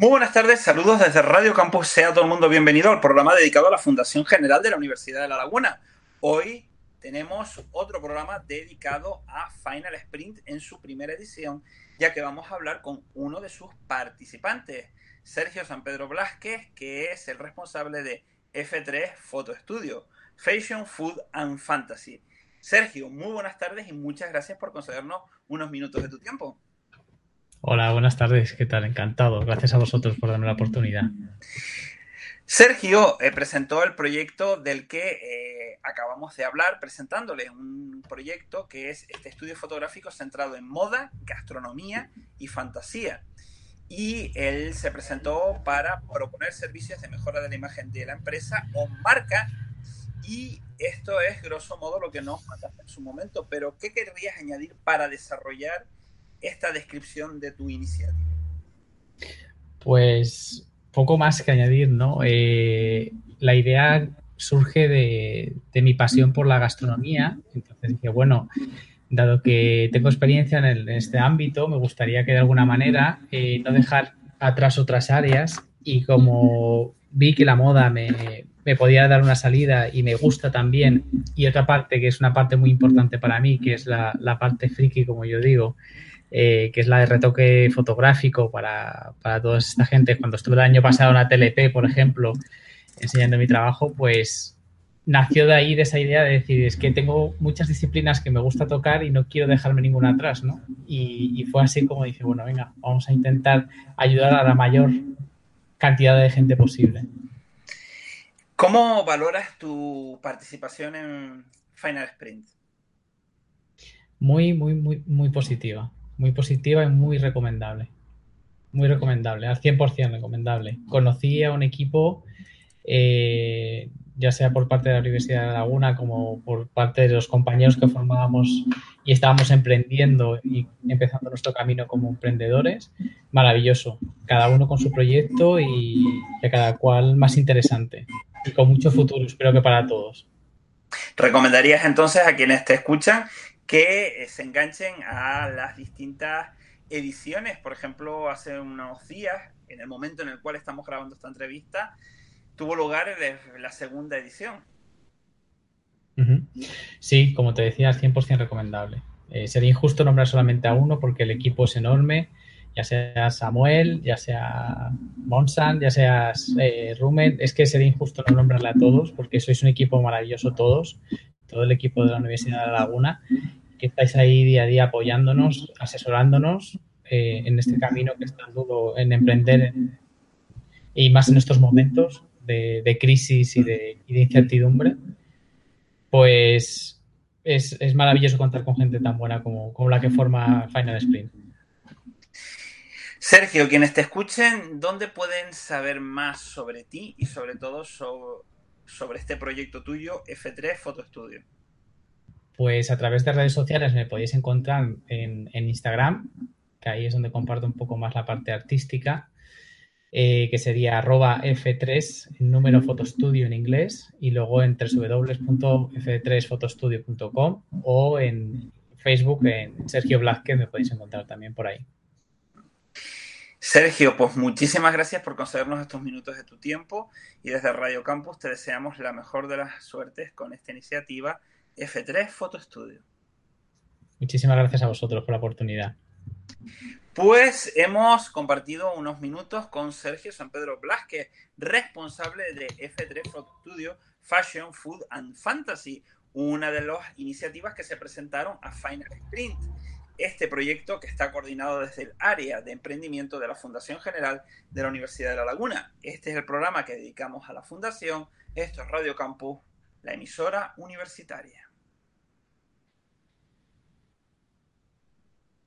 Muy buenas tardes, saludos desde Radio Campus. Sea todo el mundo bienvenido al programa dedicado a la Fundación General de la Universidad de La Laguna. Hoy tenemos otro programa dedicado a Final Sprint en su primera edición, ya que vamos a hablar con uno de sus participantes, Sergio San Pedro Blasquez, que es el responsable de F3 Photo Studio, Fashion, Food and Fantasy. Sergio, muy buenas tardes y muchas gracias por concedernos unos minutos de tu tiempo. Hola, buenas tardes. ¿Qué tal? Encantado. Gracias a vosotros por darme la oportunidad. Sergio eh, presentó el proyecto del que eh, acabamos de hablar, presentándole un proyecto que es este estudio fotográfico centrado en moda, gastronomía y fantasía. Y él se presentó para proponer servicios de mejora de la imagen de la empresa o marca. Y esto es, grosso modo, lo que nos mandaste en su momento. Pero, ¿qué querrías añadir para desarrollar esta descripción de tu iniciativa? Pues poco más que añadir, ¿no? Eh, la idea surge de, mi pasión por la gastronomía. Entonces dije, bueno, dado que tengo experiencia en, este ámbito, me gustaría que de alguna manera eh, no dejar atrás otras áreas y como vi que la moda me, podía dar una salida y me gusta también, y otra parte que es una parte muy importante para mí, que es la, la parte friki, como yo digo, eh, que es la de retoque fotográfico para, para toda esta gente. Cuando estuve el año pasado en la TLP, por ejemplo, enseñando mi trabajo, pues nació de ahí, de esa idea de decir, es que tengo muchas disciplinas que me gusta tocar y no quiero dejarme ninguna atrás, ¿no? Y, fue así como dice, bueno, venga, vamos a intentar ayudar a la mayor cantidad de gente posible. ¿Cómo valoras tu participación en Final Sprint? Muy, muy, muy, muy positiva muy positiva y muy recomendable. Muy recomendable, al 100% recomendable. Conocí a un equipo, eh, ya sea por parte de la Universidad de Laguna como por parte de los compañeros que formábamos y estábamos emprendiendo y empezando nuestro camino como emprendedores. Maravilloso. Cada uno con su proyecto y de cada cual más interesante. Y con mucho futuro, espero que para todos. ¿Recomendarías entonces a quienes te escuchan que eh, se enganchen a las distintas ediciones. Por ejemplo, hace unos días, en el momento en el cual estamos grabando esta entrevista, tuvo lugar la segunda edición. Sí, como te decía, 100% recomendable. Eh, sería injusto nombrar solamente a uno porque el equipo es enorme, ya sea Samuel, ya sea Monsan, ya sea eh, Rumen, es que sería injusto no nombrarle a todos porque sois un equipo maravilloso todos, todo el equipo de la Universidad de La Laguna que estáis ahí día a día apoyándonos, asesorándonos eh, en este camino que es tan duro en emprender y más en estos momentos de, crisis y de, incertidumbre, pues es, maravilloso contar con gente tan buena como, la que forma Final Sprint. Sergio, quienes te escuchen, ¿dónde pueden saber más sobre ti y sobre todo sobre, este proyecto tuyo, F3 Photo Studio? Pues a través de redes sociales me podéis encontrar en, Instagram, que ahí es donde comparto un poco más la parte artística, eh, que sería arroba F3, número fotostudio en inglés, y luego en www.f3fotostudio.com o en Facebook, en Sergio Blázquez, me podéis encontrar también por ahí. Sergio, pues muchísimas gracias por concedernos estos minutos de tu tiempo y desde Radio Campus te deseamos la mejor de las suertes con esta iniciativa F3 Photo Studio. Muchísimas gracias a vosotros por la oportunidad. Pues hemos compartido unos minutos con Sergio San Pedro Blasque, responsable de F3 Photo Studio Fashion, Food and Fantasy, una de las iniciativas que se presentaron a Final Sprint. Este proyecto que está coordinado desde el área de emprendimiento de la Fundación General de la Universidad de La Laguna. Este es el programa que dedicamos a la Fundación. Esto es Radio Campus, la emisora universitaria.